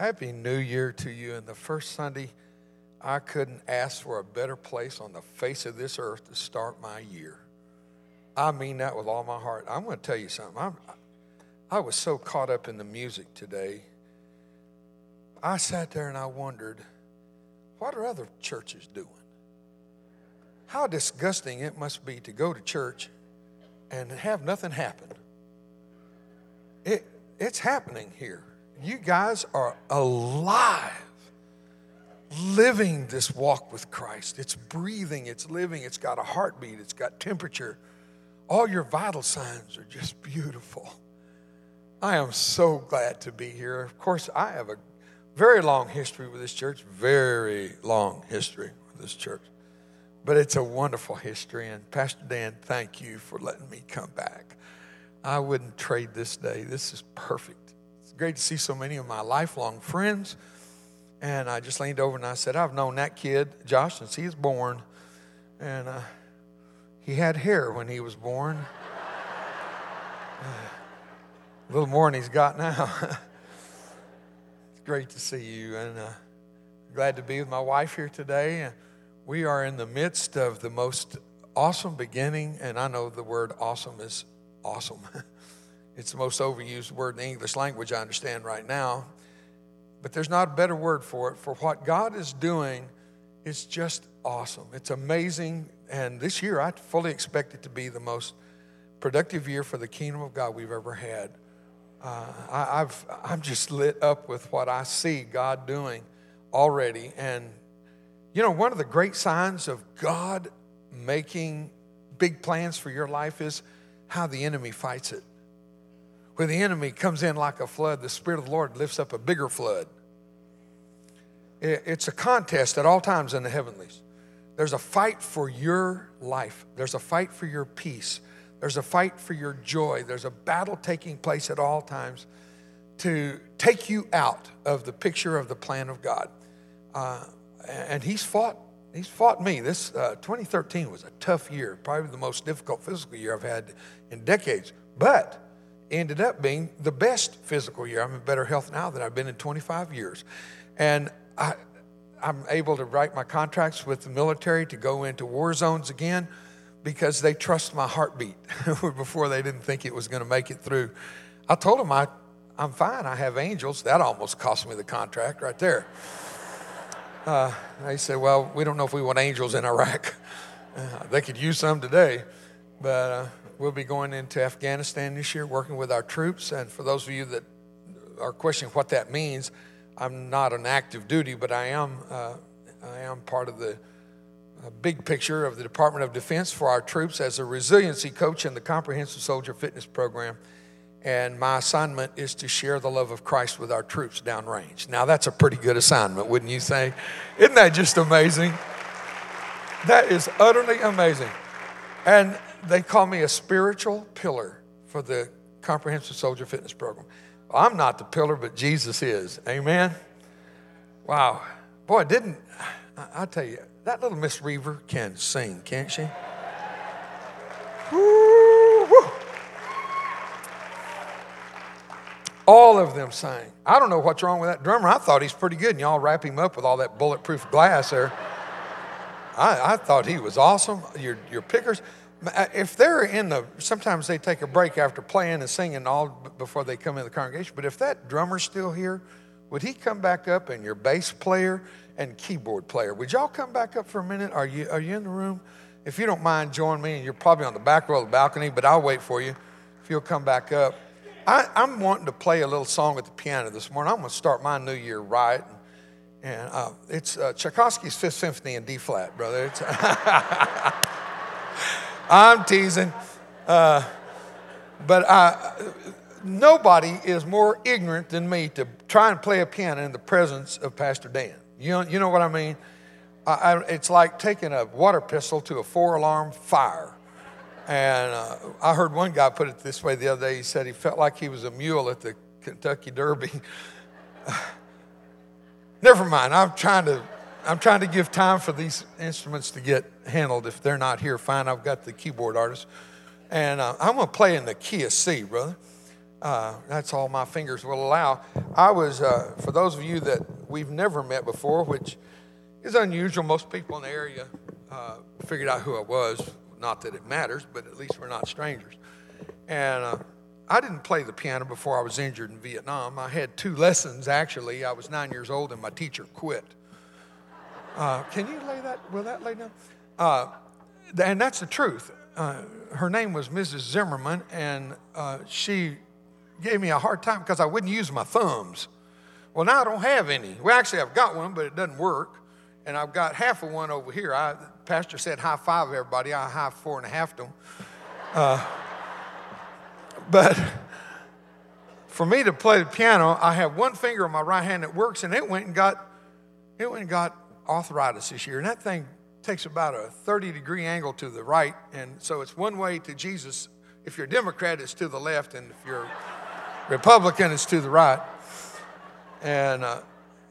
Happy New Year to you. And the first Sunday, I couldn't ask for a better place on the face of this earth to start my year. I mean that with all my heart. I'm going to tell you something. I'm, I was so caught up in the music today. I sat there and I wondered, what are other churches doing? How disgusting it must be to go to church and have nothing happen. It, it's happening here. You guys are alive, living this walk with Christ. It's breathing, it's living, it's got a heartbeat, it's got temperature. All your vital signs are just beautiful. I am so glad to be here. Of course, I have a very long history with this church, very long history with this church. But it's a wonderful history. And Pastor Dan, thank you for letting me come back. I wouldn't trade this day. This is perfect. Great to see so many of my lifelong friends. And I just leaned over and I said, I've known that kid, Josh, since he was born. And uh, he had hair when he was born. a little more than he's got now. it's great to see you. And uh, glad to be with my wife here today. We are in the midst of the most awesome beginning. And I know the word awesome is awesome. it's the most overused word in the English language I understand right now. But there's not a better word for it. For what God is doing is just awesome. It's amazing. And this year, I fully expect it to be the most productive year for the kingdom of God we've ever had. Uh, I, I've, I'm just lit up with what I see God doing already. And, you know, one of the great signs of God making big plans for your life is how the enemy fights it. When the enemy comes in like a flood, the Spirit of the Lord lifts up a bigger flood. It's a contest at all times in the heavenlies. There's a fight for your life, there's a fight for your peace, there's a fight for your joy, there's a battle taking place at all times to take you out of the picture of the plan of God. Uh, and He's fought he's fought me. This uh, 2013 was a tough year, probably the most difficult physical year I've had in decades, but ended up being the best physical year. I'm in better health now than I've been in 25 years. And I, I'm able to write my contracts with the military to go into war zones again because they trust my heartbeat before they didn't think it was going to make it through. I told them I, I'm fine. I have angels. That almost cost me the contract right there. Uh, they said, Well, we don't know if we want angels in Iraq. Uh, they could use some today, but uh, we'll be going into Afghanistan this year working with our troops. And for those of you that are questioning what that means, I'm not an active duty, but I am, uh, I am part of the uh, big picture of the Department of Defense for our troops as a resiliency coach in the Comprehensive Soldier Fitness Program and my assignment is to share the love of Christ with our troops downrange. Now, that's a pretty good assignment, wouldn't you say? Isn't that just amazing? That is utterly amazing. And they call me a spiritual pillar for the Comprehensive Soldier Fitness Program. I'm not the pillar, but Jesus is. Amen? Wow. Boy, didn't, I, tell you, that little Miss Roever can sing, can't she? Woo, woo. All of them sang. I don't know what's wrong with that drummer. I thought he's pretty good, and y'all wrap him up with all that bulletproof glass there. I, I thought he was awesome. Your, your pickers, if they're in the, sometimes they take a break after playing and singing all before they come in the congregation. But if that drummer's still here, would he come back up and your bass player and keyboard player? Would y'all come back up for a minute? Are you, are you in the room? If you don't mind, join me. And you're probably on the back row of the balcony, but I'll wait for you if you'll come back up. I, am wanting to play a little song at the piano this morning. I'm going to start my new year right. And, and uh, it's uh, Tchaikovsky's Fifth Symphony in D flat, brother. I'm teasing. Uh, but I, nobody is more ignorant than me to try and play a piano in the presence of Pastor Dan. You know, you know what I mean? I, I, it's like taking a water pistol to a four alarm fire. And uh, I heard one guy put it this way the other day. He said he felt like he was a mule at the Kentucky Derby. Never mind. I'm trying to I'm trying to give time for these instruments to get handled. If they're not here, fine. I've got the keyboard artist, and uh, I'm going to play in the key of C, brother. Uh, that's all my fingers will allow. I was, uh, for those of you that we've never met before, which is unusual, most people in the area uh, figured out who I was. Not that it matters, but at least we're not strangers. And uh, I didn't play the piano before I was injured in Vietnam. I had two lessons, actually. I was nine years old and my teacher quit. Uh, can you lay that? Will that lay down? Uh, and that's the truth. her name was Mrs. Zimmerman, and she gave me a hard time because I wouldn't use my thumbs. Well, now I don't have any. Well, actually, I've got one, but it doesn't work. And I've got half of one over here. I, pastor said high five everybody. I high four and a half them. Uh, but for me to play the piano, I have one finger on my right hand that works, and it went and got it went and got arthritis this year. And that thing takes about a 30 degree angle to the right, and so it's one way to Jesus. If you're a Democrat, it's to the left, and if you're Republican it's to the right. And, uh,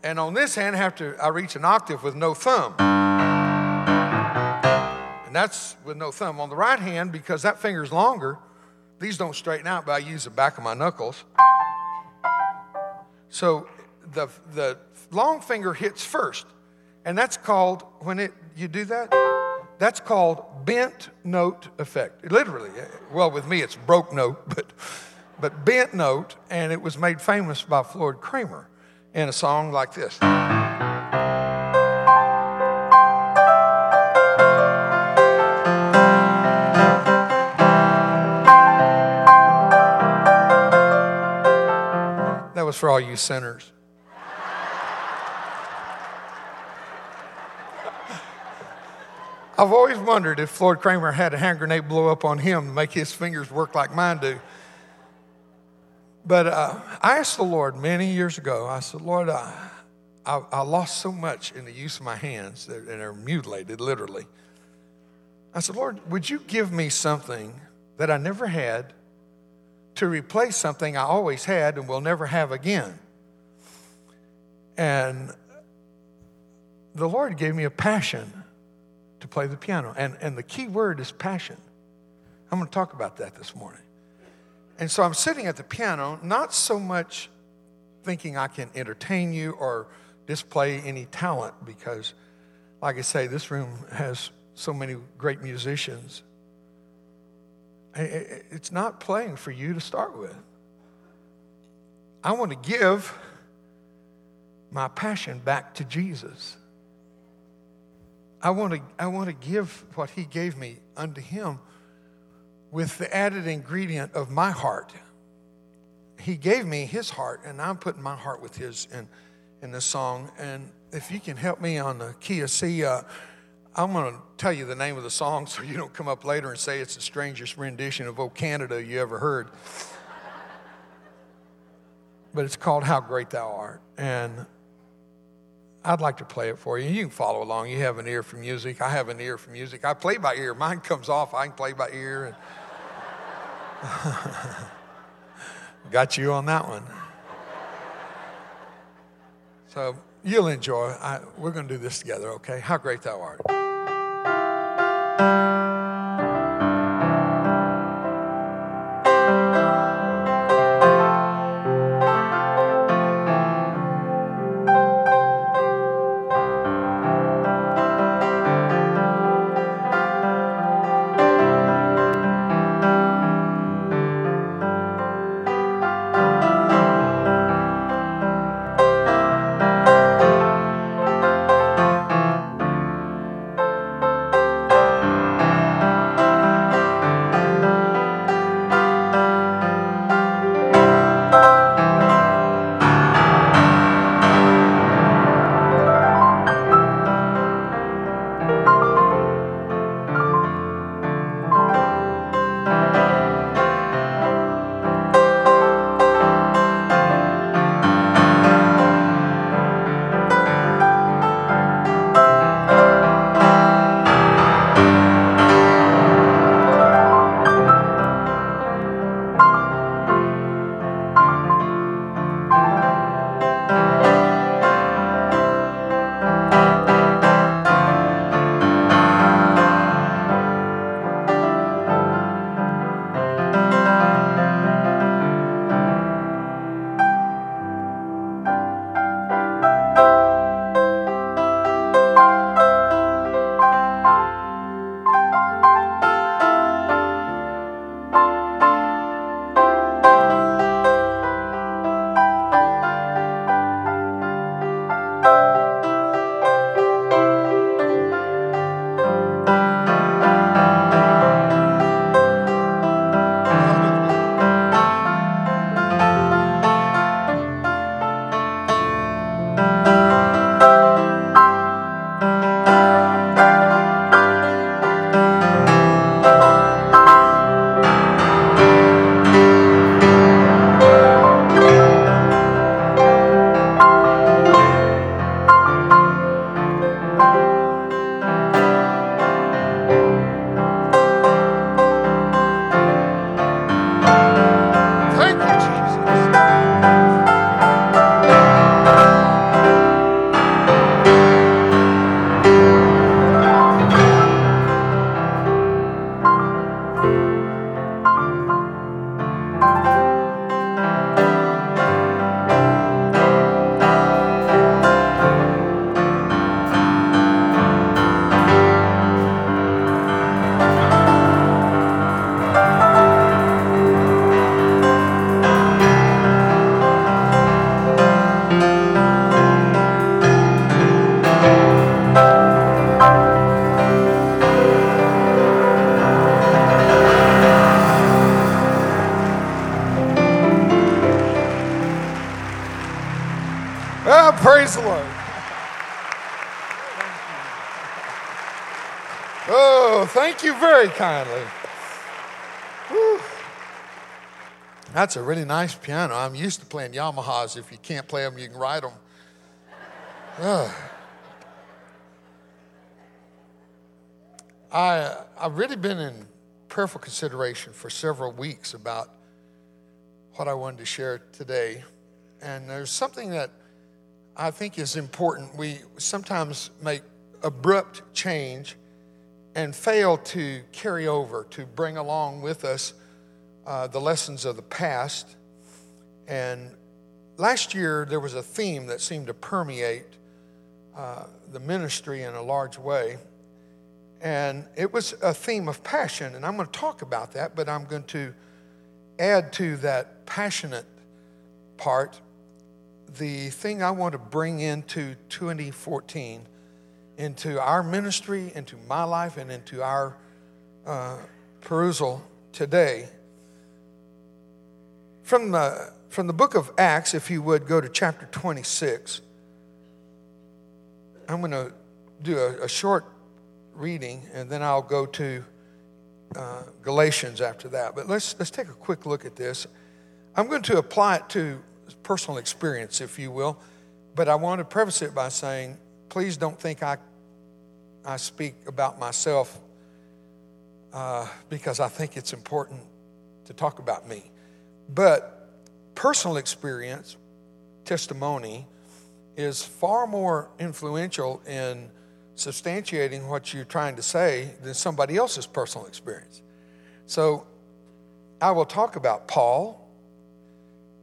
and on this hand, I have to, I reach an octave with no thumb. And that's with no thumb. On the right hand, because that finger's longer, these don't straighten out, but I use the back of my knuckles. So the, the long finger hits first. And that's called, when it, you do that, that's called bent note effect. Literally, eh, well, with me it's broke note, but but bent note, and it was made famous by Floyd Cramer in a song like this. That was for all you sinners. I've always wondered if Floyd Cramer had a hand grenade blow up on him to make his fingers work like mine do. But uh, I asked the Lord many years ago, I said, Lord, I, I, I lost so much in the use of my hands, and they're mutilated, literally. I said, Lord, would you give me something that I never had to replace something I always had and will never have again? And the Lord gave me a passion to play the piano. And, and the key word is passion. I'm going to talk about that this morning. And so I'm sitting at the piano, not so much thinking I can entertain you or display any talent because, like I say, this room has so many great musicians. It's not playing for you to start with. I want to give my passion back to Jesus. I want to, I want to give what He gave me unto Him with the added ingredient of my heart. He gave me his heart, and I'm putting my heart with his in, in this song. And if you can help me on the key of C, uh, I'm going to tell you the name of the song so you don't come up later and say it's the strangest rendition of Oh Canada you ever heard. but it's called How Great Thou Art. And I'd like to play it for you. You can follow along. You have an ear for music. I have an ear for music. I play by ear. Mine comes off. I can play by ear. Got you on that one. So you'll enjoy. I, we're going to do this together, okay? How great thou art. Oh, thank you very kindly. Whew. That's a really nice piano. I'm used to playing Yamahas. If you can't play them, you can ride them. Uh. I, I've really been in prayerful consideration for several weeks about what I wanted to share today. And there's something that I think is important. We sometimes make abrupt change and fail to carry over, to bring along with us uh, the lessons of the past. And last year, there was a theme that seemed to permeate uh, the ministry in a large way. And it was a theme of passion. And I'm going to talk about that, but I'm going to add to that passionate part the thing I want to bring into 2014 into our ministry, into my life, and into our uh, perusal today. From the, from the book of Acts, if you would go to chapter 26, I'm going to do a, a short reading and then I'll go to uh, Galatians after that. But let's, let's take a quick look at this. I'm going to apply it to personal experience, if you will, but I want to preface it by saying, please don't think I I speak about myself uh, because I think it's important to talk about me. But personal experience, testimony, is far more influential in substantiating what you're trying to say than somebody else's personal experience. So I will talk about Paul,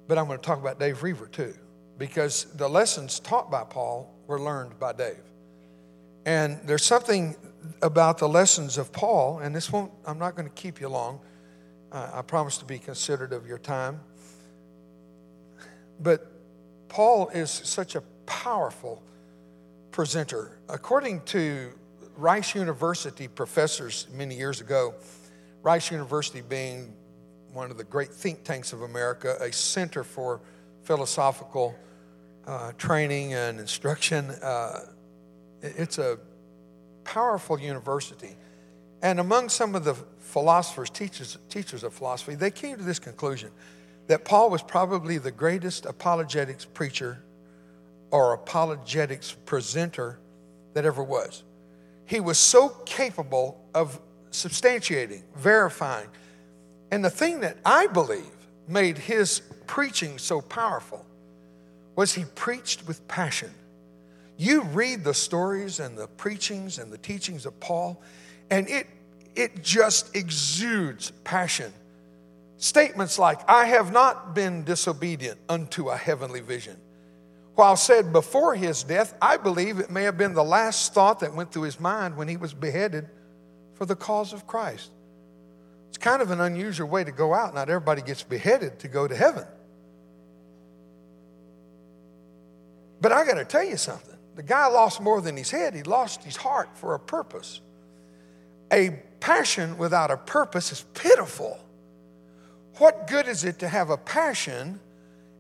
but I'm going to talk about Dave Roever too, because the lessons taught by Paul were learned by Dave. And there's something about the lessons of Paul, and this won't, I'm not going to keep you long. Uh, I promise to be considerate of your time. But Paul is such a powerful presenter. According to Rice University professors many years ago, Rice University being one of the great think tanks of America, a center for philosophical uh, training and instruction. Uh, it's a powerful university. And among some of the philosophers, teachers, teachers of philosophy, they came to this conclusion that Paul was probably the greatest apologetics preacher or apologetics presenter that ever was. He was so capable of substantiating, verifying. And the thing that I believe made his preaching so powerful was he preached with passion. You read the stories and the preachings and the teachings of Paul, and it, it just exudes passion. Statements like, I have not been disobedient unto a heavenly vision. While said before his death, I believe it may have been the last thought that went through his mind when he was beheaded for the cause of Christ. It's kind of an unusual way to go out. Not everybody gets beheaded to go to heaven. But I got to tell you something. The guy lost more than his head, he lost his heart for a purpose. A passion without a purpose is pitiful. What good is it to have a passion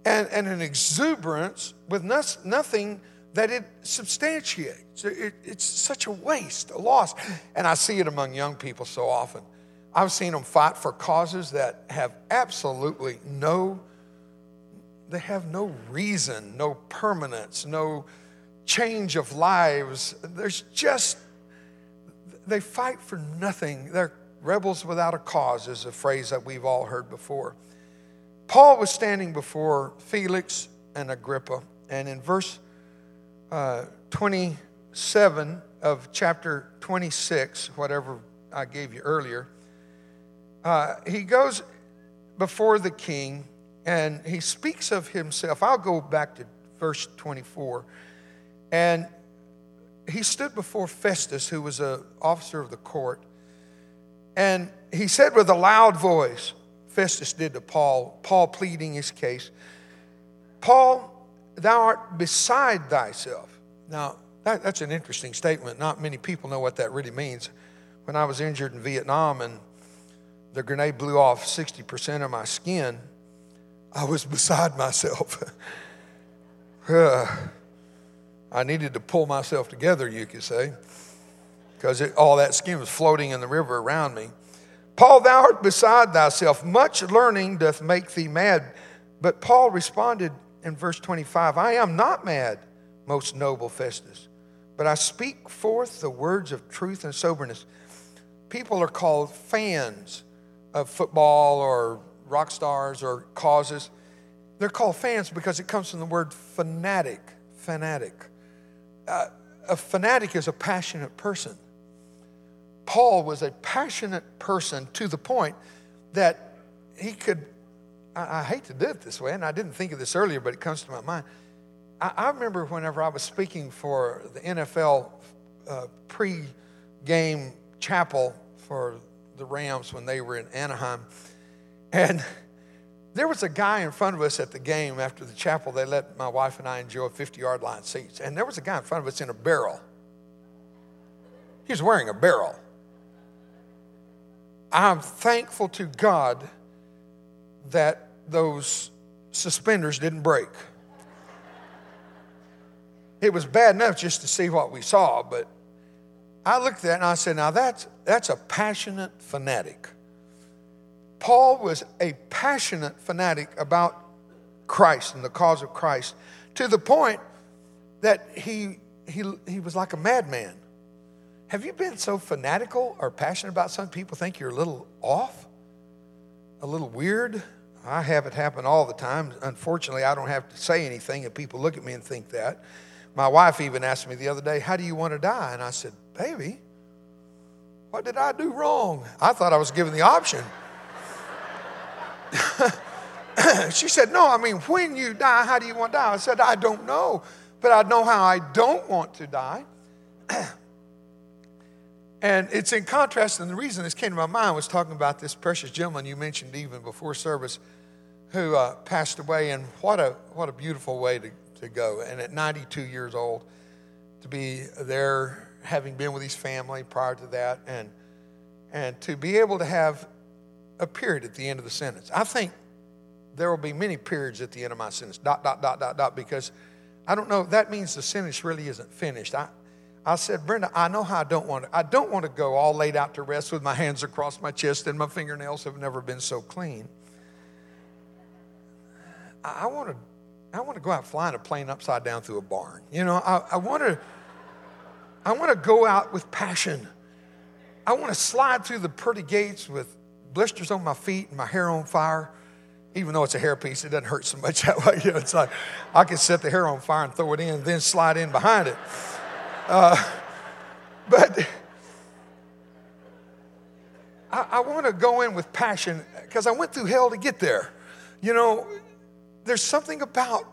and, and an exuberance with no, nothing that it substantiates? It, it's such a waste, a loss. And I see it among young people so often. I've seen them fight for causes that have absolutely no, they have no reason, no permanence, no change of lives. There's just, they fight for nothing. They're rebels without a cause, is a phrase that we've all heard before. Paul was standing before Felix and Agrippa, and in verse uh, 27 of chapter 26, whatever I gave you earlier, uh, he goes before the king and he speaks of himself. I'll go back to verse 24. And he stood before Festus, who was an officer of the court, and he said with a loud voice, Festus did to Paul, Paul pleading his case, Paul, thou art beside thyself. Now, that, that's an interesting statement. Not many people know what that really means. When I was injured in Vietnam and the grenade blew off 60% of my skin, I was beside myself. uh, I needed to pull myself together, you could say, because all that skin was floating in the river around me. Paul, thou art beside thyself. Much learning doth make thee mad. But Paul responded in verse 25 I am not mad, most noble Festus, but I speak forth the words of truth and soberness. People are called fans of football or rock stars or causes. They're called fans because it comes from the word fanatic. Fanatic. Uh, a fanatic is a passionate person. Paul was a passionate person to the point that he could, I, I, hate to do it this way, and I didn't think of this earlier, but it comes to my mind. I, I remember whenever I was speaking for the NFL uh, pre game chapel for the Rams when they were in Anaheim, and there was a guy in front of us at the game after the chapel. They let my wife and I enjoy 50 yard line seats. And there was a guy in front of us in a barrel. He was wearing a barrel. I'm thankful to God that those suspenders didn't break. It was bad enough just to see what we saw, but I looked at that and I said, now that's, that's a passionate fanatic. Paul was a passionate fanatic about Christ and the cause of Christ to the point that he, he, he was like a madman. Have you been so fanatical or passionate about something people think you're a little off? A little weird? I have it happen all the time. Unfortunately, I don't have to say anything, and people look at me and think that. My wife even asked me the other day, How do you want to die? And I said, Baby, what did I do wrong? I thought I was given the option. she said, No, I mean, when you die, how do you want to die? I said, I don't know, but I know how I don't want to die. and it's in contrast, and the reason this came to my mind was talking about this precious gentleman you mentioned even before service who uh, passed away, and what a, what a beautiful way to, to go. And at 92 years old, to be there, having been with his family prior to that, and, and to be able to have a period at the end of the sentence. I think there will be many periods at the end of my sentence, dot, dot, dot, dot, dot, because I don't know, that means the sentence really isn't finished. I, I said, Brenda, I know how I don't want to. I don't want to go all laid out to rest with my hands across my chest and my fingernails have never been so clean. I, I want to. I want to go out flying a plane upside down through a barn. You know, I, I want to. I want to go out with passion. I want to slide through the pretty gates with blisters on my feet and my hair on fire. Even though it's a hairpiece, it doesn't hurt so much that way. You know, it's like I can set the hair on fire and throw it in, then slide in behind it. Uh, but I, I want to go in with passion because I went through hell to get there. You know, there's something about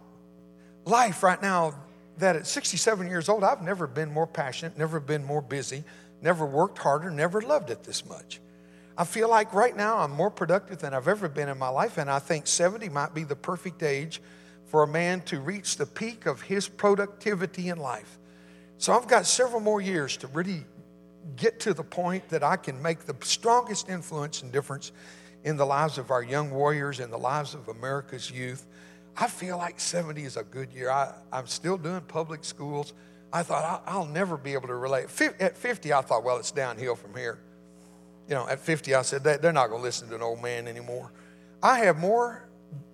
life right now that at 67 years old, I've never been more passionate, never been more busy, never worked harder, never loved it this much. I feel like right now I'm more productive than I've ever been in my life, and I think 70 might be the perfect age for a man to reach the peak of his productivity in life. So I've got several more years to really get to the point that I can make the strongest influence and difference in the lives of our young warriors and the lives of America's youth. I feel like 70 is a good year. I, am still doing public schools. I thought I'll, I'll never be able to relate. At 50, I thought, well, it's downhill from here you know, at 50, I said, they're not going to listen to an old man anymore. I have more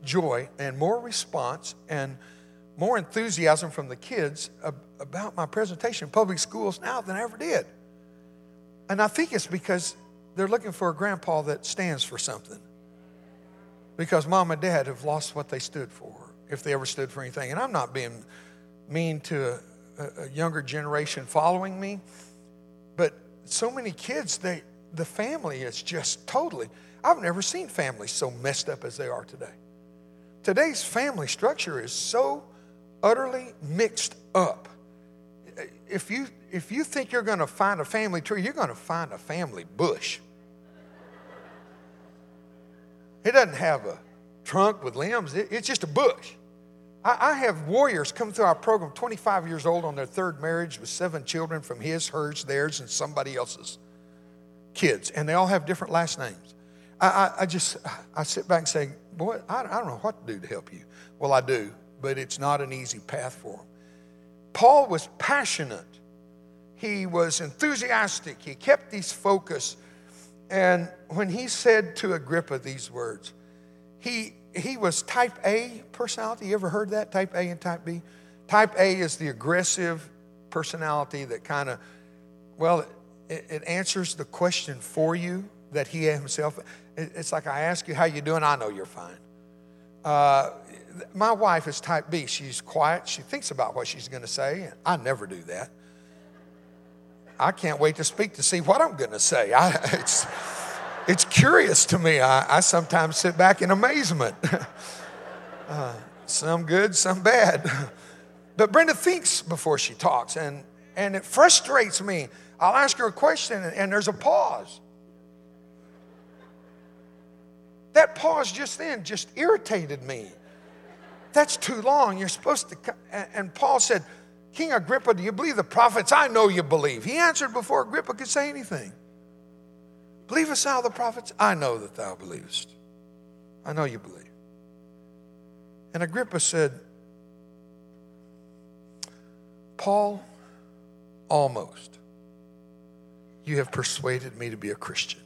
joy and more response and more enthusiasm from the kids about my presentation in public schools now than I ever did. And I think it's because they're looking for a grandpa that stands for something. Because mom and dad have lost what they stood for, if they ever stood for anything. And I'm not being mean to a, a younger generation following me, but so many kids, they, the family is just totally, I've never seen families so messed up as they are today. Today's family structure is so utterly mixed up. If you, if you think you're going to find a family tree, you're going to find a family bush. It doesn't have a trunk with limbs, it, it's just a bush. I, I have warriors come through our program, 25 years old on their third marriage with seven children from his, hers, theirs, and somebody else's kids, and they all have different last names. I, I, I just, I sit back and say, boy, I, I don't know what to do to help you. Well, I do, but it's not an easy path for them. Paul was passionate. He was enthusiastic. He kept his focus. And when he said to Agrippa these words, he, he was type A personality. You ever heard that? Type A and type B? Type A is the aggressive personality that kind of, well, it, it, answers the question for you that he himself. It, it's like I ask you how you doing. I know you're fine. Uh, my wife is type B. She's quiet. She thinks about what she's going to say. I never do that. I can't wait to speak to see what I'm going to say. I, it's, it's curious to me. I, I sometimes sit back in amazement. uh, some good, some bad. But Brenda thinks before she talks, and, and it frustrates me. I'll ask her a question, and, there's a pause. That pause just then just irritated me. That's too long. You're supposed to. And Paul said, King Agrippa, do you believe the prophets? I know you believe. He answered before Agrippa could say anything. Believest thou the prophets? I know that thou believest. I know you believe. And Agrippa said, Paul, almost. You have persuaded me to be a Christian.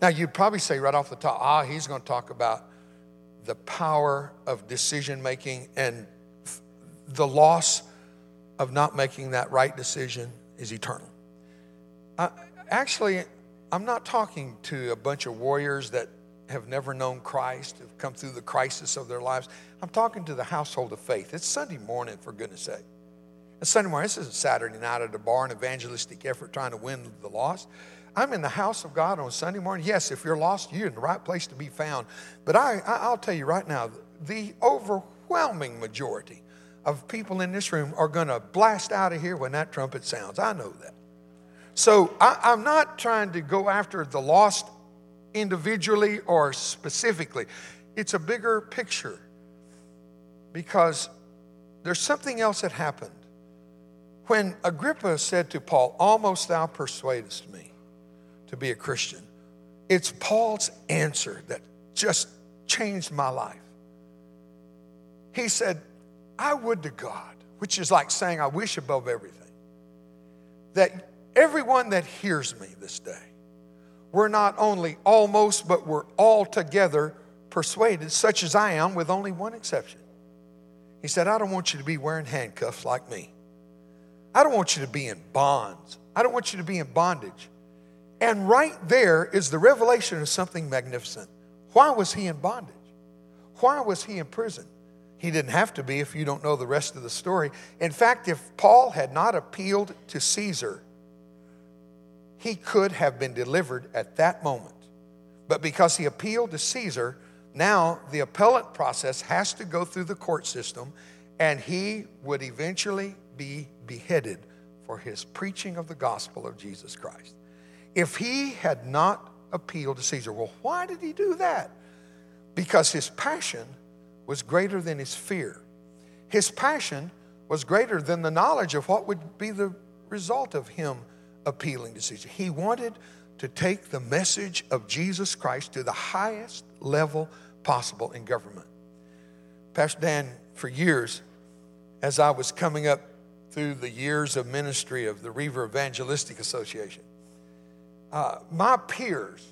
Now, you'd probably say right off the top, ah, he's going to talk about the power of decision making and the loss of not making that right decision is eternal. I, actually, I'm not talking to a bunch of warriors that have never known Christ, have come through the crisis of their lives. I'm talking to the household of faith. It's Sunday morning, for goodness sake. It's Sunday morning. This isn't Saturday night at a bar, an evangelistic effort trying to win the lost. I'm in the house of God on Sunday morning. Yes, if you're lost, you're in the right place to be found. But I, I'll tell you right now, the overwhelming majority of people in this room are going to blast out of here when that trumpet sounds. I know that. So I, am not trying to go after the lost individually or specifically. It's a bigger picture because there's something else that happened. When Agrippa said to Paul, Almost thou persuadest me to be a Christian. It's Paul's answer that just changed my life. He said, I would to God, which is like saying, I wish above everything, that everyone that hears me this day, we're not only almost, but we're altogether persuaded, such as I am, with only one exception. He said, I don't want you to be wearing handcuffs like me. I don't want you to be in bonds. I don't want you to be in bondage. And right there is the revelation of something magnificent. Why was he in bondage? Why was he in prison? He didn't have to be if you don't know the rest of the story. In fact, if Paul had not appealed to Caesar, he could have been delivered at that moment. But because he appealed to Caesar, now the appellate process has to go through the court system, and he would eventually be beheaded for his preaching of the gospel of Jesus Christ. If he had not appealed to Caesar, well, why did he do that? Because his passion was greater than his fear. His passion was greater than the knowledge of what would be the result of him appealing to Caesar. He wanted to take the message of Jesus Christ to the highest level possible in government. Pastor Dan, for years, as I was coming up through the years of ministry of the Roever Evangelistic Association, uh, my peers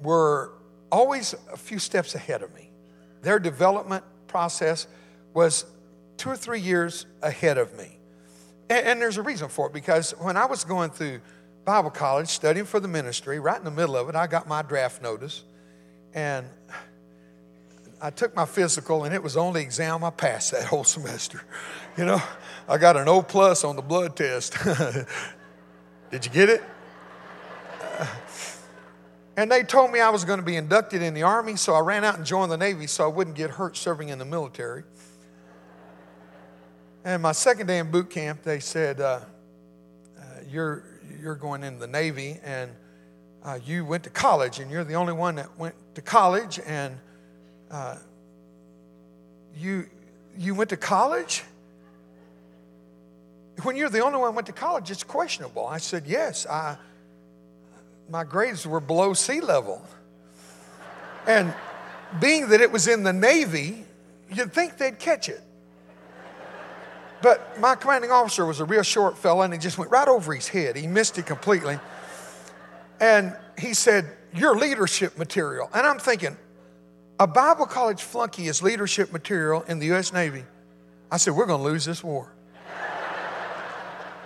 were always a few steps ahead of me. Their development process was two or three years ahead of me. And, and there's a reason for it because when I was going through Bible college, studying for the ministry, right in the middle of it, I got my draft notice. And I took my physical, and it was the only exam I passed that whole semester. You know, I got an O plus on the blood test. Did you get it? And they told me I was going to be inducted in the Army, so I ran out and joined the Navy so I wouldn't get hurt serving in the military. And my second day in boot camp, they said, uh, uh, you're, you're going in the Navy and uh, you went to college, and you're the only one that went to college, and uh, you, you went to college? When you're the only one who went to college, it's questionable. I said, Yes, I my grades were below sea level. And being that it was in the Navy, you'd think they'd catch it. But my commanding officer was a real short fella and he just went right over his head. He missed it completely. And he said, You're leadership material. And I'm thinking, a Bible college flunky is leadership material in the U.S. Navy. I said, We're going to lose this war.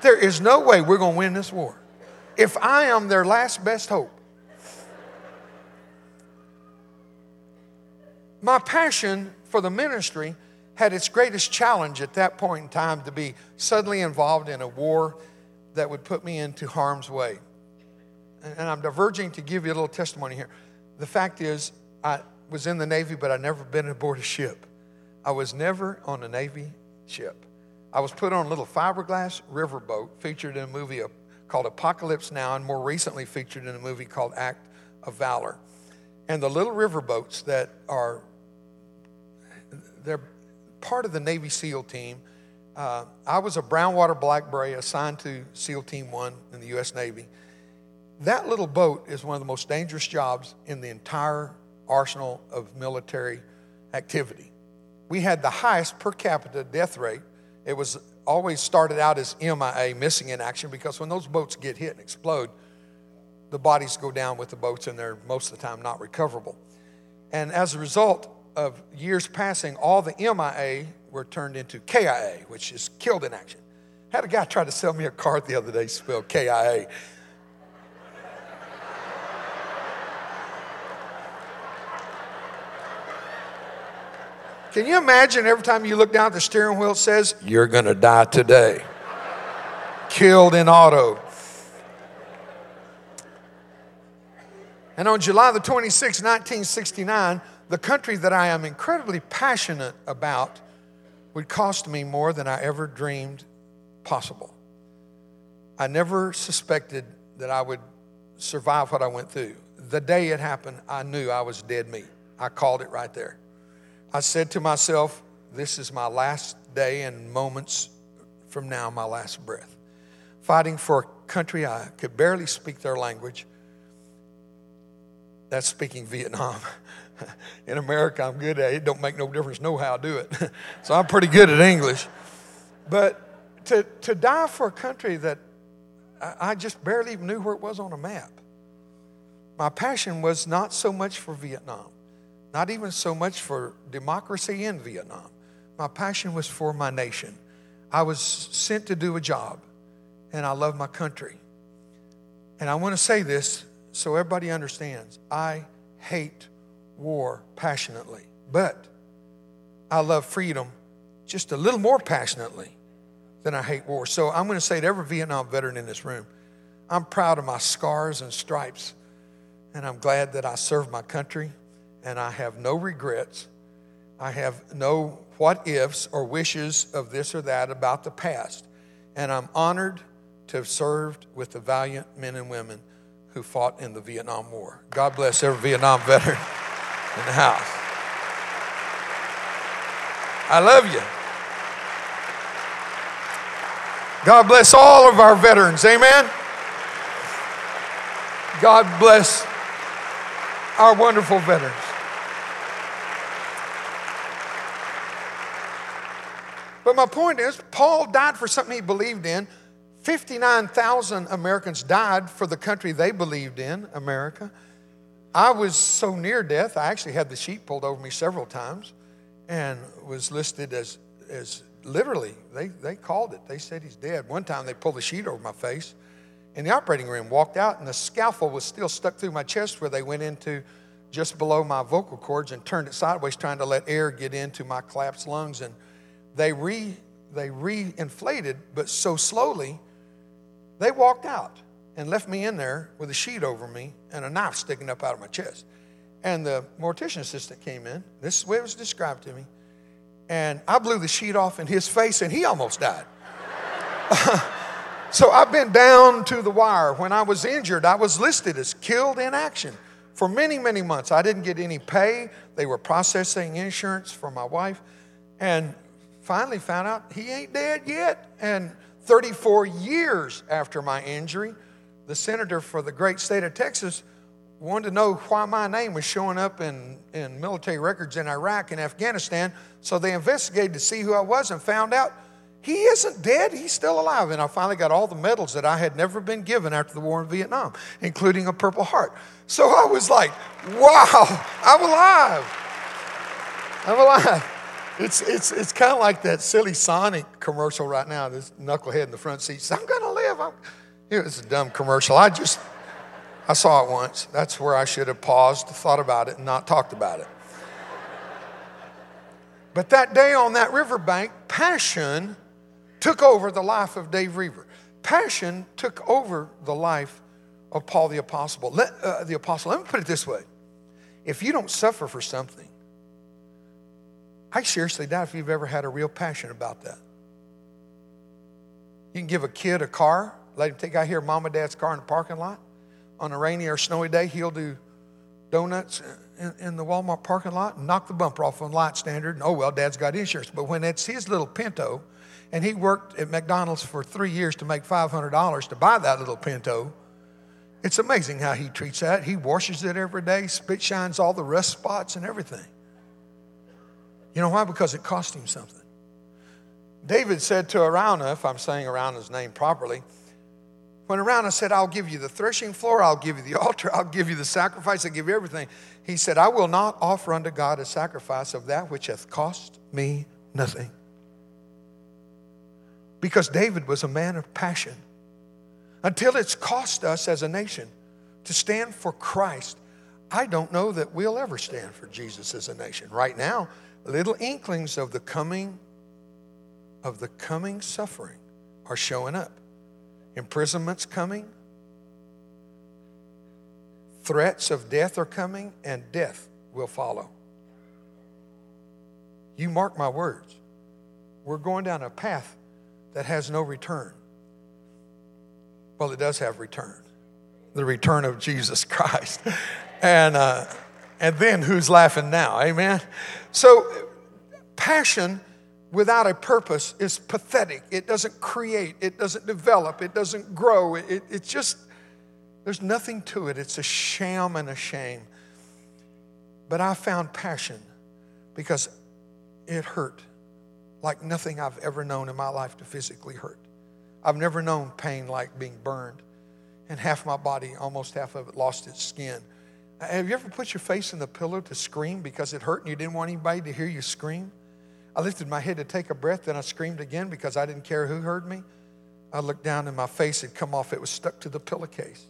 There is no way we're going to win this war. If I am their last best hope, my passion for the ministry had its greatest challenge at that point in time to be suddenly involved in a war that would put me into harm's way. And I'm diverging to give you a little testimony here. The fact is, I was in the Navy, but I'd never been aboard a ship. I was never on a Navy ship. I was put on a little fiberglass riverboat featured in a movie called Apocalypse Now, and more recently featured in a movie called Act of Valor. And the little riverboats that are, they're part of the Navy SEAL team. Uh, I was a brownwater black beret assigned to SEAL Team 1 in the U.S. Navy. That little boat is one of the most dangerous jobs in the entire arsenal of military activity. We had the highest per capita death rate. It was always started out as MIA, missing in action, because when those boats get hit and explode, the bodies go down with the boats and they're most of the time not recoverable. And as a result, of years passing, all the MIA were turned into KIA, which is killed in action. Had a guy try to sell me a card the other day spelled KIA. Can you imagine every time you look down at the steering wheel, it says, You're going to die today? Killed in auto. And on July the 26th, 1969, the country that I am incredibly passionate about would cost me more than I ever dreamed possible. I never suspected that I would survive what I went through. The day it happened, I knew I was dead meat. I called it right there. I said to myself, This is my last day, and moments from now, my last breath. Fighting for a country I could barely speak their language. That's speaking Vietnam. in America, I'm good at it. It don't make no difference know how I do it. so I'm pretty good at English. But to, to die for a country that I just barely even knew where it was on a map. My passion was not so much for Vietnam, not even so much for democracy in Vietnam. My passion was for my nation. I was sent to do a job, and I love my country. And I want to say this so everybody understands I hate war passionately, but I love freedom just a little more passionately than I hate war. So I'm going to say to every Vietnam veteran in this room, I'm proud of my scars and stripes, and I'm glad that I served my country, and I have no regrets. I have no what ifs or wishes of this or that about the past. And I'm honored to have served with the valiant men and women who fought in the Vietnam War. God bless every Vietnam veteran in the house. I love you. God bless all of our veterans. Amen. God bless our wonderful veterans. My point is, Paul died for something he believed in. 59,000 Americans died for the country they believed in, America. I was so near death, I actually had the sheet pulled over me several times and was listed as, as literally, they, they called it. They said he's dead. One time they pulled the sheet over my face in the operating room, walked out, and the scalpel was still stuck through my chest where they went into just below my vocal cords and turned it sideways, trying to let air get into my collapsed lungs. And they re they re-inflated, but so slowly, they walked out and left me in there with a sheet over me and a knife sticking up out of my chest. And the mortician assistant came in. This is the way it was described to me. And I blew the sheet off in his face, and he almost died. so I've been down to the wire. When I was injured, I was listed as killed in action for many, many months. I didn't get any pay. They were processing insurance for my wife. And finally found out he ain't dead yet. And 34 years after my injury, the senator for the great state of Texas wanted to know why my name was showing up in, in military records in Iraq and Afghanistan. So they investigated to see who I was and found out He isn't dead, he's still alive. And I finally got all the medals that I had never been given after the war in Vietnam, including a Purple Heart. So I was like, wow, I'm alive. I'm alive. It's, it's, it's kind of like that silly Sonic commercial right now. This knucklehead in the front seat says, I'm going to live. I'm... It was a dumb commercial. I just, I saw it once. That's where I should have paused, thought about it, and not talked about it. But that day on that riverbank, passion took over the life of Dave Roever. Passion took over the life of Paul the Apostle. Let, uh, the Apostle. Let me put it this way: If you don't suffer for something, I seriously doubt if you've ever had a real passion about that. You can give a kid a car, let him take out here mom and dad's car in the parking lot. On a rainy or snowy day, he'll do donuts in, in, the Walmart parking lot and knock the bumper off on light standard. And oh, well, dad's got insurance. But when it's his little Pinto, and he worked at McDonald's for three years to make $500 to buy that little Pinto, it's amazing how he treats that. He washes it every day, spit shines all the rust spots and everything. You know why? Because it cost him something. David said to Araunah, if I'm saying Araunah's name properly, when Araunah said, I'll give you the threshing floor, I'll give you the altar, I'll give you the sacrifice, I'll give you everything, he said, I will not offer unto God a sacrifice of that which hath cost me nothing. Because David was a man of passion. Until it's cost us as a nation to stand for Christ, I don't know that we'll ever stand for Jesus as a nation. Right now, little inklings of the coming of the coming suffering are showing up. Imprisonment's coming. Threats of death are coming, and death will follow. You mark my words. We're going down a path that has no return. Well, it does have return the return of Jesus Christ. And, uh, and then who's laughing now? Amen? So, passion without a purpose is pathetic. It doesn't create, it doesn't develop, it doesn't grow. It, it's just, there's nothing to it. It's a sham and a shame. But I found passion because it hurt like nothing I've ever known in my life to physically hurt. I've never known pain like being burned, and half my body, almost half of it, lost its skin. Have you ever put your face in the pillow to scream because it hurt and you didn't want anybody to hear you scream? I lifted my head to take a breath, then I screamed again because I didn't care who heard me. I looked down and my face had come off, it was stuck to the pillowcase.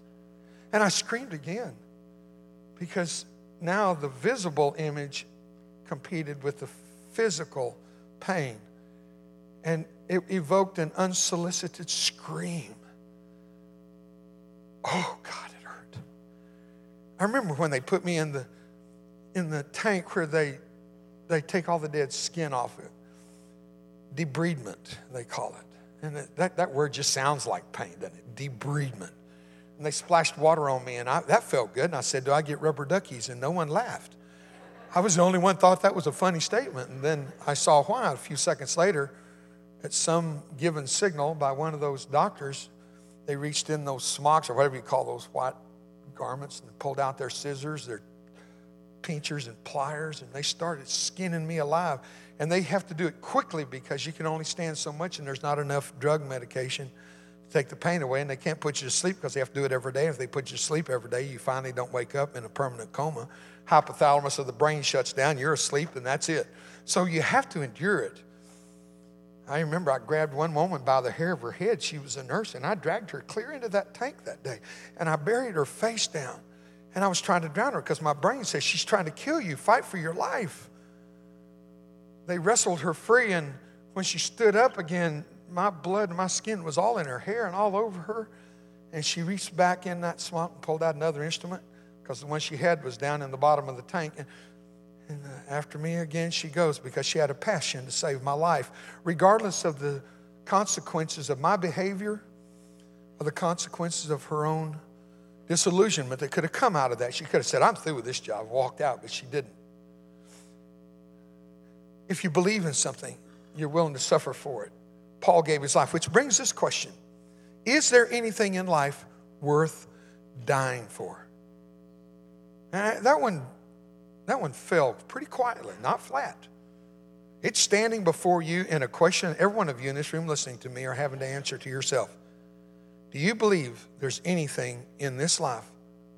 And I screamed again because now the visible image competed with the physical pain. And it evoked an unsolicited scream. Oh, God. I remember when they put me in the, in the tank where they they take all the dead skin off it. Debridement, they call it. And that, that word just sounds like pain, doesn't it? Debridement. And they splashed water on me, and I, that felt good. And I said, Do I get rubber duckies? And no one laughed. I was the only one thought that was a funny statement. And then I saw why a few seconds later, at some given signal by one of those doctors, they reached in those smocks or whatever you call those white garments and pulled out their scissors, their pinchers and pliers, and they started skinning me alive. And they have to do it quickly because you can only stand so much, and there's not enough drug medication to take the pain away. And they can't put you to sleep because they have to do it every day. If they put you to sleep every day, you finally don't wake up in a permanent coma. Hypothalamus of the brain shuts down, you're asleep, and that's it. So you have to endure it. I remember I grabbed one woman by the hair of her head. She was a nurse, and I dragged her clear into that tank that day. And I buried her face down. And I was trying to drown her because my brain says, She's trying to kill you. Fight for your life. They wrestled her free, and when she stood up again, my blood and my skin was all in her hair and all over her. And she reached back in that swamp and pulled out another instrument because the one she had was down in the bottom of the tank. And, and uh, after me again, she goes because she had a passion to save my life, regardless of the consequences of my behavior or the consequences of her own disillusionment that could have come out of that. She could have said, I'm through with this job, walked out, but she didn't. If you believe in something, you're willing to suffer for it. Paul gave his life, which brings this question Is there anything in life worth dying for? That one, that one fell pretty quietly, not flat. It's standing before you in a question every one of you in this room listening to me are having to answer to yourself. Do you believe there's anything in this life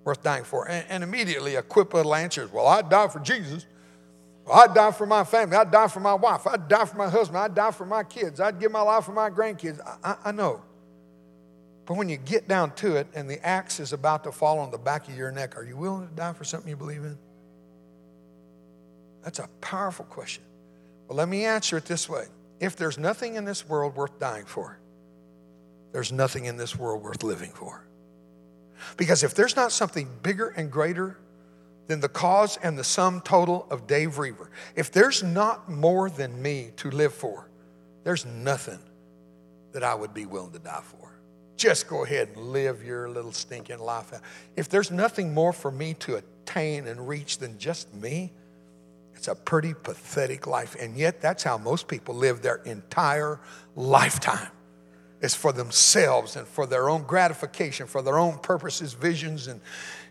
worth dying for? And, and immediately a quick little answer is, Well, I'd die for Jesus. I'd die for my family. I'd die for my wife. I'd die for my husband. I'd die for my kids. I'd give my life for my grandkids. I, I, I know. But when you get down to it and the axe is about to fall on the back of your neck, are you willing to die for something you believe in? That's a powerful question. Well, let me answer it this way if there's nothing in this world worth dying for, there's nothing in this world worth living for. Because if there's not something bigger and greater than the cause and the sum total of Dave Roever, if there's not more than me to live for, there's nothing that I would be willing to die for. Just go ahead and live your little stinking life out. If there's nothing more for me to attain and reach than just me, it's a pretty pathetic life. And yet, that's how most people live their entire lifetime. It's for themselves and for their own gratification, for their own purposes, visions, and,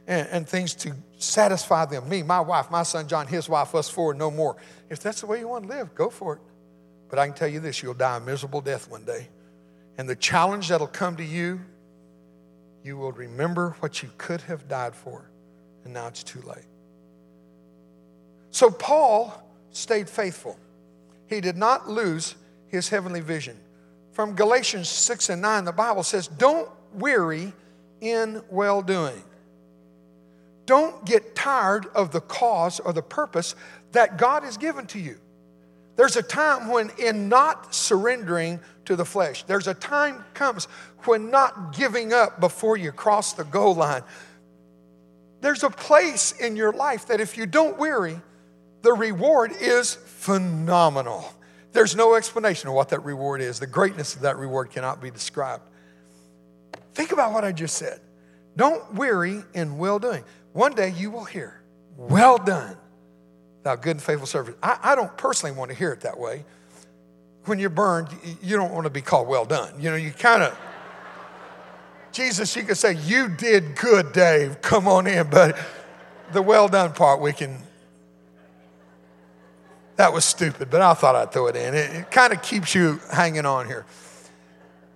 and, and things to satisfy them. Me, my wife, my son John, his wife, us four, no more. If that's the way you want to live, go for it. But I can tell you this you'll die a miserable death one day. And the challenge that'll come to you, you will remember what you could have died for, and now it's too late. So Paul stayed faithful. He did not lose his heavenly vision. From Galatians 6 and 9, the Bible says, Don't weary in well doing. Don't get tired of the cause or the purpose that God has given to you. There's a time when, in not surrendering to the flesh, there's a time comes when not giving up before you cross the goal line. There's a place in your life that if you don't weary, the reward is phenomenal. There's no explanation of what that reward is. The greatness of that reward cannot be described. Think about what I just said. Don't weary in well doing. One day you will hear, Well done, thou good and faithful servant. I, I don't personally want to hear it that way. When you're burned, you don't want to be called well done. You know, you kind of, Jesus, you could say, You did good, Dave. Come on in. But the well done part, we can that was stupid, but I thought I'd throw it in. It, it kind of keeps you hanging on here.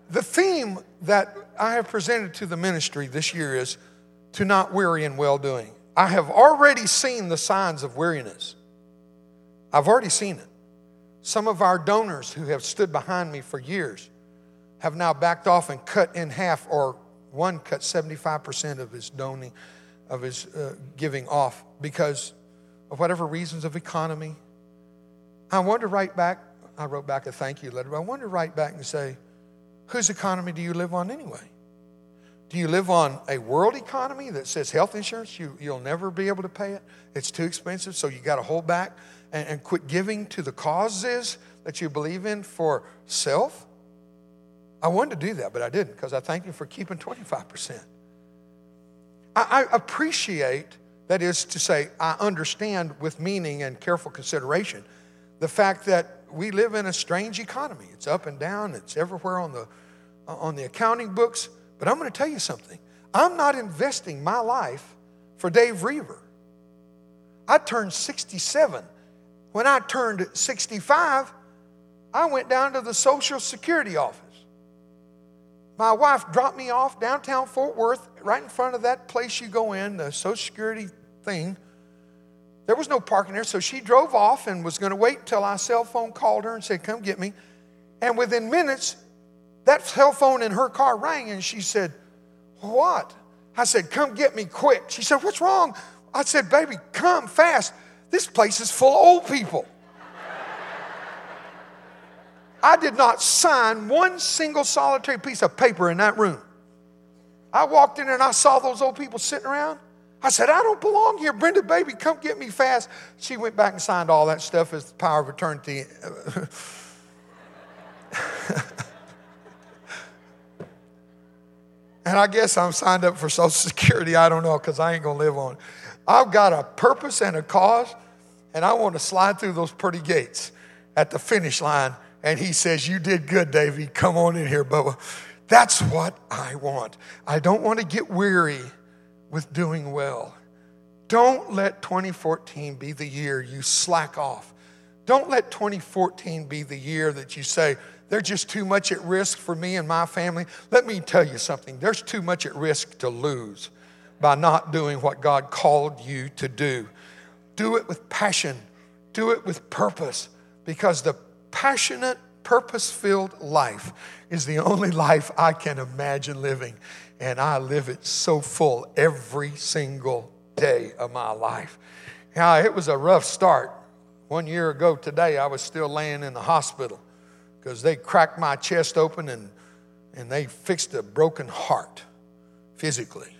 The theme that I have presented to the ministry this year is to not weary in well doing. I have already seen the signs of weariness. I've already seen it. Some of our donors who have stood behind me for years have now backed off and cut in half, or one cut 75% of his donating, of his uh, giving off because of whatever reasons of economy, I wanted to write back, I wrote back a thank you letter, but I wanted to write back and say, whose economy do you live on anyway? Do you live on a world economy that says health insurance, you, you'll never be able to pay it? It's too expensive, so you got to hold back and, and quit giving to the causes that you believe in for self? I wanted to do that, but I didn't because I thank you for keeping 25%. I, I appreciate, that is to say, I understand with meaning and careful consideration the fact that we live in a strange economy. It's up and down, it's everywhere on the, on the accounting books. But I'm going to tell you something I'm not investing my life for Dave Roever. I turned 67. When I turned 65, I went down to the Social Security office. My wife dropped me off downtown Fort Worth, right in front of that place you go in, the Social Security thing. There was no parking there, so she drove off and was going to wait until our cell phone called her and said, Come get me. And within minutes, that cell phone in her car rang and she said, What? I said, Come get me quick. She said, What's wrong? I said, Baby, come fast. This place is full of old people. I did not sign one single solitary piece of paper in that room. I walked in and I saw those old people sitting around. I said, I don't belong here. Brenda, baby, come get me fast. She went back and signed all that stuff as the power of eternity. and I guess I'm signed up for Social Security. I don't know because I ain't going to live on it. I've got a purpose and a cause, and I want to slide through those pretty gates at the finish line. And he says, You did good, Davy. Come on in here, Bubba. That's what I want. I don't want to get weary with doing well. Don't let 2014 be the year you slack off Don't let 2014 be the year that you say, they're just too much at risk for me and my family. Let me tell you something there's too much at risk to lose by not doing what God called you to do. Do it with passion, do it with purpose, because the passionate, purpose filled life is the only life I can imagine living. And I live it so full every single day of my life. Now, it was a rough start. One year ago today, I was still laying in the hospital because they cracked my chest open and, and they fixed a broken heart physically.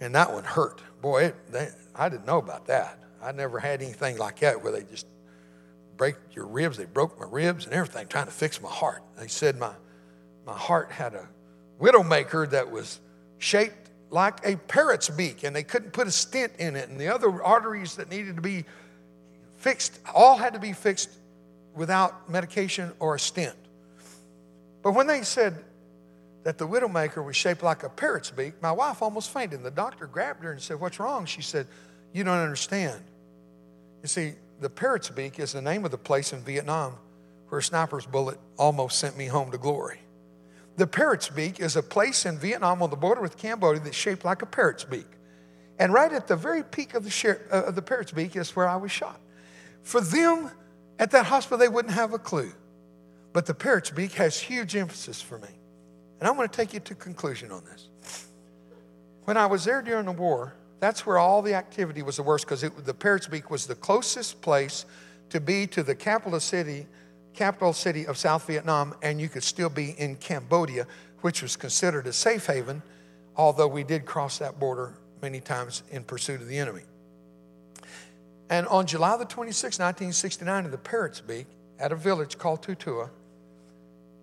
And that one hurt. Boy, it, they, I didn't know about that. I never had anything like that where they just break your ribs. They broke my ribs and everything trying to fix my heart. They said my, my heart had a widowmaker that was shaped like a parrot's beak and they couldn't put a stent in it. And the other arteries that needed to be fixed all had to be fixed without medication or a stent. But when they said that the widowmaker was shaped like a parrot's beak, my wife almost fainted. And the doctor grabbed her and said, What's wrong? She said, You don't understand. You see, the parrot's beak is the name of the place in Vietnam where a sniper's bullet almost sent me home to glory. The parrot's beak is a place in Vietnam on the border with Cambodia that's shaped like a parrot's beak. And right at the very peak of the, uh, of the parrot's beak is where I was shot. For them at that hospital, they wouldn't have a clue. But the parrot's beak has huge emphasis for me. And I'm going to take you to conclusion on this. When I was there during the war, that's where all the activity was the worst because the Parrot's Beak was the closest place to be to the capital city, capital city of South Vietnam, and you could still be in Cambodia, which was considered a safe haven, although we did cross that border many times in pursuit of the enemy. And on July the 26th, 1969, in the Parrot's Beak, at a village called Tutua,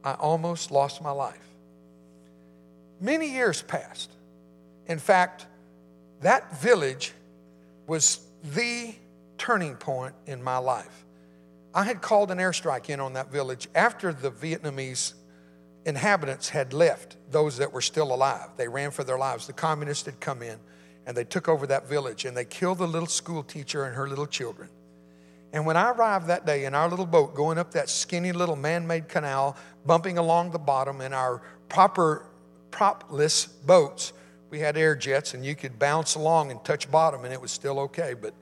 I almost lost my life. Many years passed. In fact, that village was the turning point in my life. I had called an airstrike in on that village after the Vietnamese inhabitants had left, those that were still alive. They ran for their lives. The communists had come in and they took over that village and they killed the little school teacher and her little children. And when I arrived that day in our little boat going up that skinny little man made canal, bumping along the bottom in our proper propless boats. We had air jets and you could bounce along and touch bottom and it was still okay. But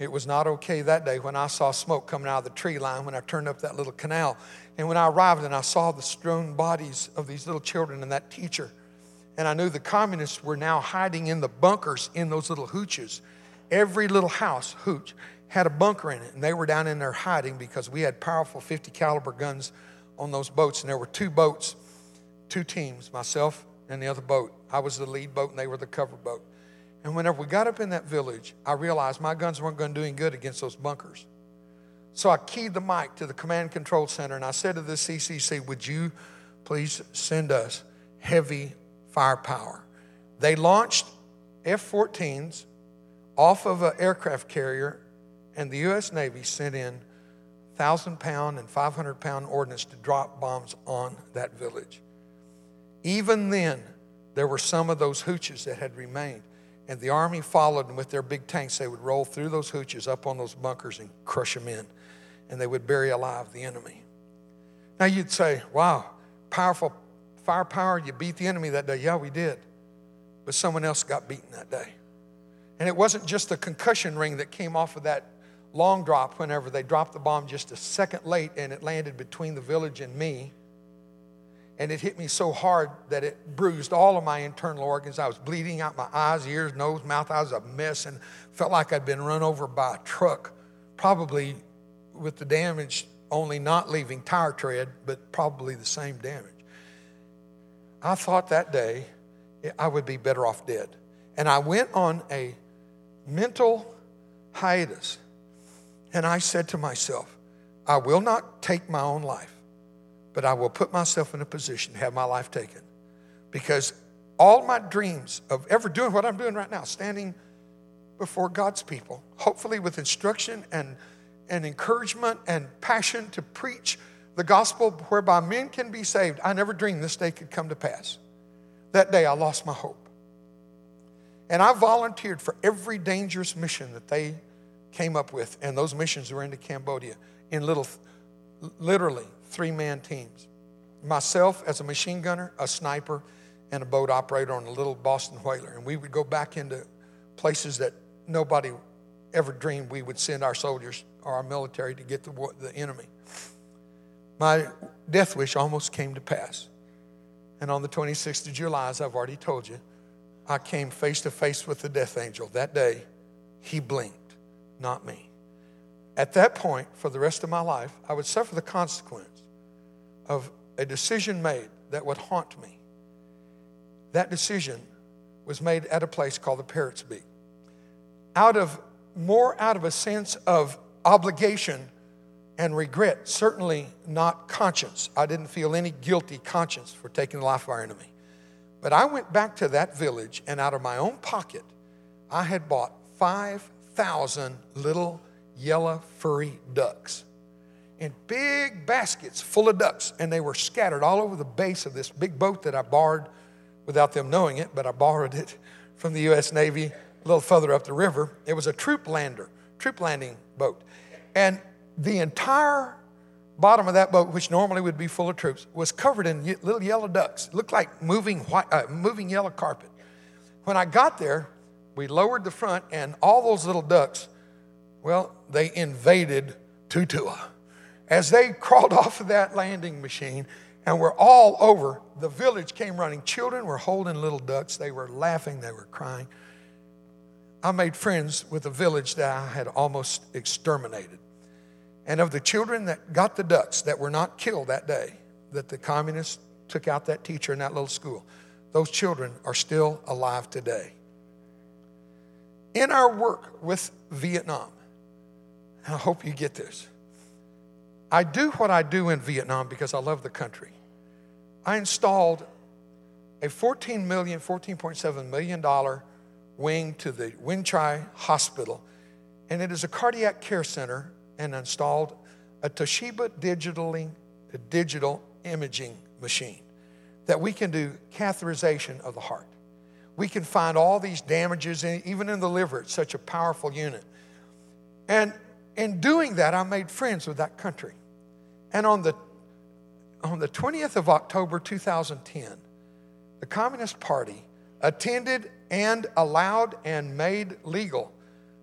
it was not okay that day when I saw smoke coming out of the tree line when I turned up that little canal. And when I arrived and I saw the strewn bodies of these little children and that teacher, and I knew the communists were now hiding in the bunkers in those little hooches. Every little house, hooch, had a bunker in it, and they were down in there hiding because we had powerful 50 caliber guns on those boats, and there were two boats two teams, myself and the other boat. I was the lead boat and they were the cover boat. And whenever we got up in that village, I realized my guns weren't going to do any good against those bunkers. So I keyed the mic to the command control center and I said to the CCC, Would you please send us heavy firepower? They launched F 14s off of an aircraft carrier, and the U.S. Navy sent in 1,000 pound and 500 pound ordnance to drop bombs on that village. Even then, there were some of those hooches that had remained. And the army followed, and with their big tanks, they would roll through those hooches up on those bunkers and crush them in. And they would bury alive the enemy. Now you'd say, wow, powerful firepower, you beat the enemy that day. Yeah, we did. But someone else got beaten that day. And it wasn't just the concussion ring that came off of that long drop whenever they dropped the bomb just a second late and it landed between the village and me and it hit me so hard that it bruised all of my internal organs. I was bleeding out my eyes, ears, nose, mouth. I was a mess and felt like I'd been run over by a truck, probably with the damage only not leaving tire tread, but probably the same damage. I thought that day I would be better off dead. And I went on a mental hiatus. And I said to myself, I will not take my own life but I will put myself in a position to have my life taken. Because all my dreams of ever doing what I'm doing right now, standing before God's people, hopefully with instruction and, and encouragement and passion to preach the gospel whereby men can be saved, I never dreamed this day could come to pass. That day I lost my hope. And I volunteered for every dangerous mission that they came up with, and those missions were into Cambodia in little, literally three man teams. Myself as a machine gunner, a sniper, and a boat operator on a little Boston whaler. And we would go back into places that nobody ever dreamed we would send our soldiers or our military to get the, the enemy. My death wish almost came to pass. And on the 26th of July, as I've already told you, I came face to face with the death angel. That day, he blinked, not me. At that point, for the rest of my life, I would suffer the consequence of a decision made that would haunt me. That decision was made at a place called the Parrots Beak. Out of more out of a sense of obligation and regret, certainly not conscience. I didn't feel any guilty conscience for taking the life of our enemy. But I went back to that village, and out of my own pocket, I had bought 5,000 little yellow furry ducks in big baskets full of ducks, and they were scattered all over the base of this big boat that I borrowed without them knowing it, but I borrowed it from the U.S. Navy a little further up the river. It was a troop lander, troop landing boat. And the entire bottom of that boat, which normally would be full of troops, was covered in little yellow ducks. It looked like moving, white, uh, moving yellow carpet. When I got there, we lowered the front, and all those little ducks, well, they invaded Tutua. As they crawled off of that landing machine and were all over, the village came running. Children were holding little ducks. They were laughing, they were crying. I made friends with a village that I had almost exterminated. And of the children that got the ducks that were not killed that day, that the communists took out that teacher in that little school, those children are still alive today. In our work with Vietnam, I hope you get this. I do what I do in Vietnam because I love the country. I installed a 14 million, 14.7 million dollar wing to the Wing Chai Hospital, and it is a cardiac care center and installed a Toshiba digitally, a digital imaging machine that we can do catheterization of the heart. We can find all these damages, in, even in the liver. It's such a powerful unit. And in doing that, I made friends with that country. And on the, on the 20th of October 2010, the Communist Party attended and allowed and made legal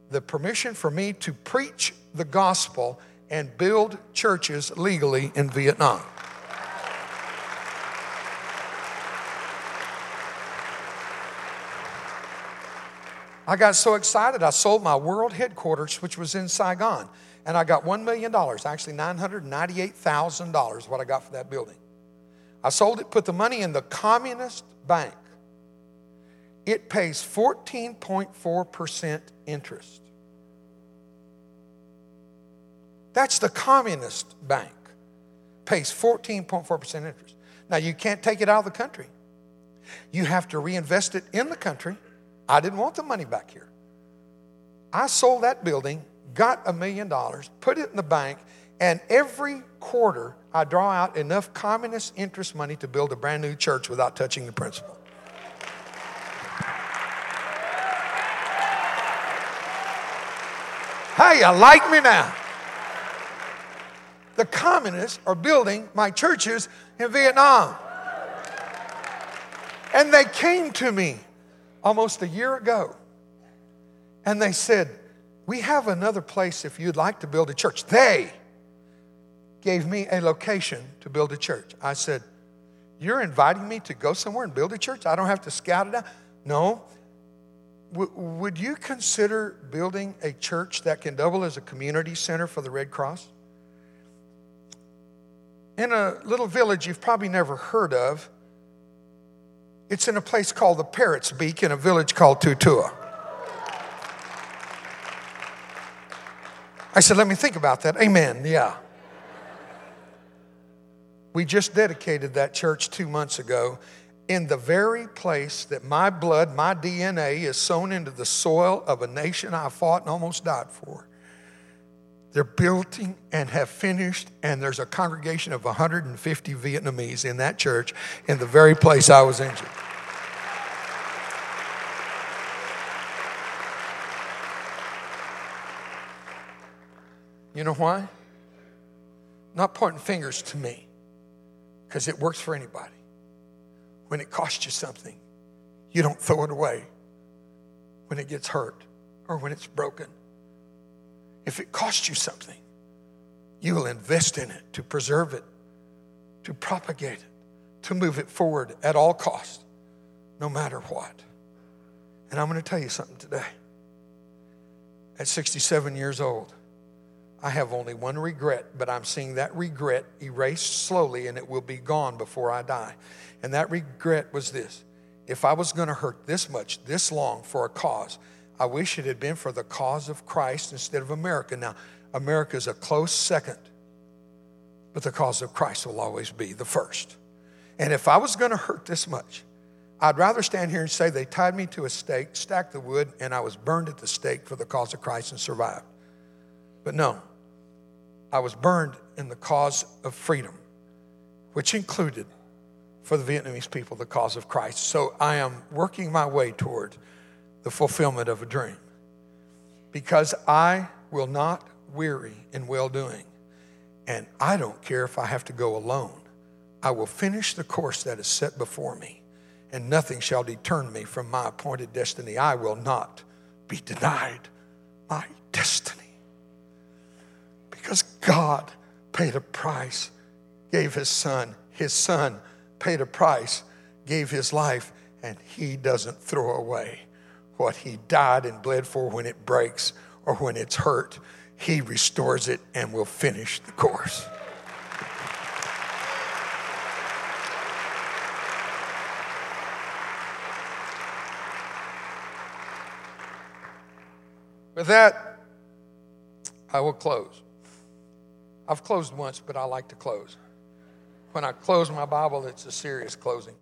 the permission for me to preach the gospel and build churches legally in Vietnam. I got so excited, I sold my world headquarters, which was in Saigon, and I got $1 million, actually $998,000, what I got for that building. I sold it, put the money in the Communist Bank. It pays 14.4% interest. That's the communist bank. Pays 14.4% interest. Now, you can't take it out of the country. You have to reinvest it in the country. I didn't want the money back here. I sold that building, got a million dollars, put it in the bank, and every quarter I draw out enough communist interest money to build a brand new church without touching the principal. Hey, you like me now? the communists are building my churches in Vietnam. And they came to me almost a year ago and they said, We have another place if you'd like to build a church. They gave me a location to build a church. I said, You're inviting me to go somewhere and build a church? I don't have to scout it out. No. W- would you consider building a church that can double as a community center for the Red Cross? in a little village you've probably never heard of. It's in a place called the Parrots Beak in a village called Tutua. I said, let me think about that. Amen. Yeah. We just dedicated that church two months ago in the very place that my blood, my DNA is sown into the soil of a nation I fought and almost died for. They're building and have finished, and there's a congregation of 150 Vietnamese in that church in the very place I was injured. You know why? Not pointing fingers to me, because it works for anybody. When it costs you something, you don't throw it away when it gets hurt or when it's broken. If it costs you something, you will invest in it to preserve it, to propagate it, to move it forward at all costs, no matter what. And I'm going to tell you something today. At 67 years old, I have only one regret, but I'm seeing that regret erased slowly and it will be gone before I die. And that regret was this if I was going to hurt this much, this long for a cause, I wish it had been for the cause of Christ instead of America. Now, America is a close second, but the cause of Christ will always be the first. And if I was going to hurt this much, I'd rather stand here and say they tied me to a stake, stacked the wood, and I was burned at the stake for the cause of Christ and survived. But no, I was burned in the cause of freedom, which included for the Vietnamese people the cause of Christ. So I am working my way toward the fulfillment of a dream because I will not weary in well doing. And I don't care if I have to go alone. I will finish the course that is set before me, and nothing shall deter me from my appointed destiny. I will not be denied my destiny God paid a price, gave his son. His son paid a price, gave his life, and he doesn't throw away what he died and bled for when it breaks or when it's hurt. He restores it and will finish the course. With that, I will close. I've closed once, but I like to close. When I close my Bible, it's a serious closing.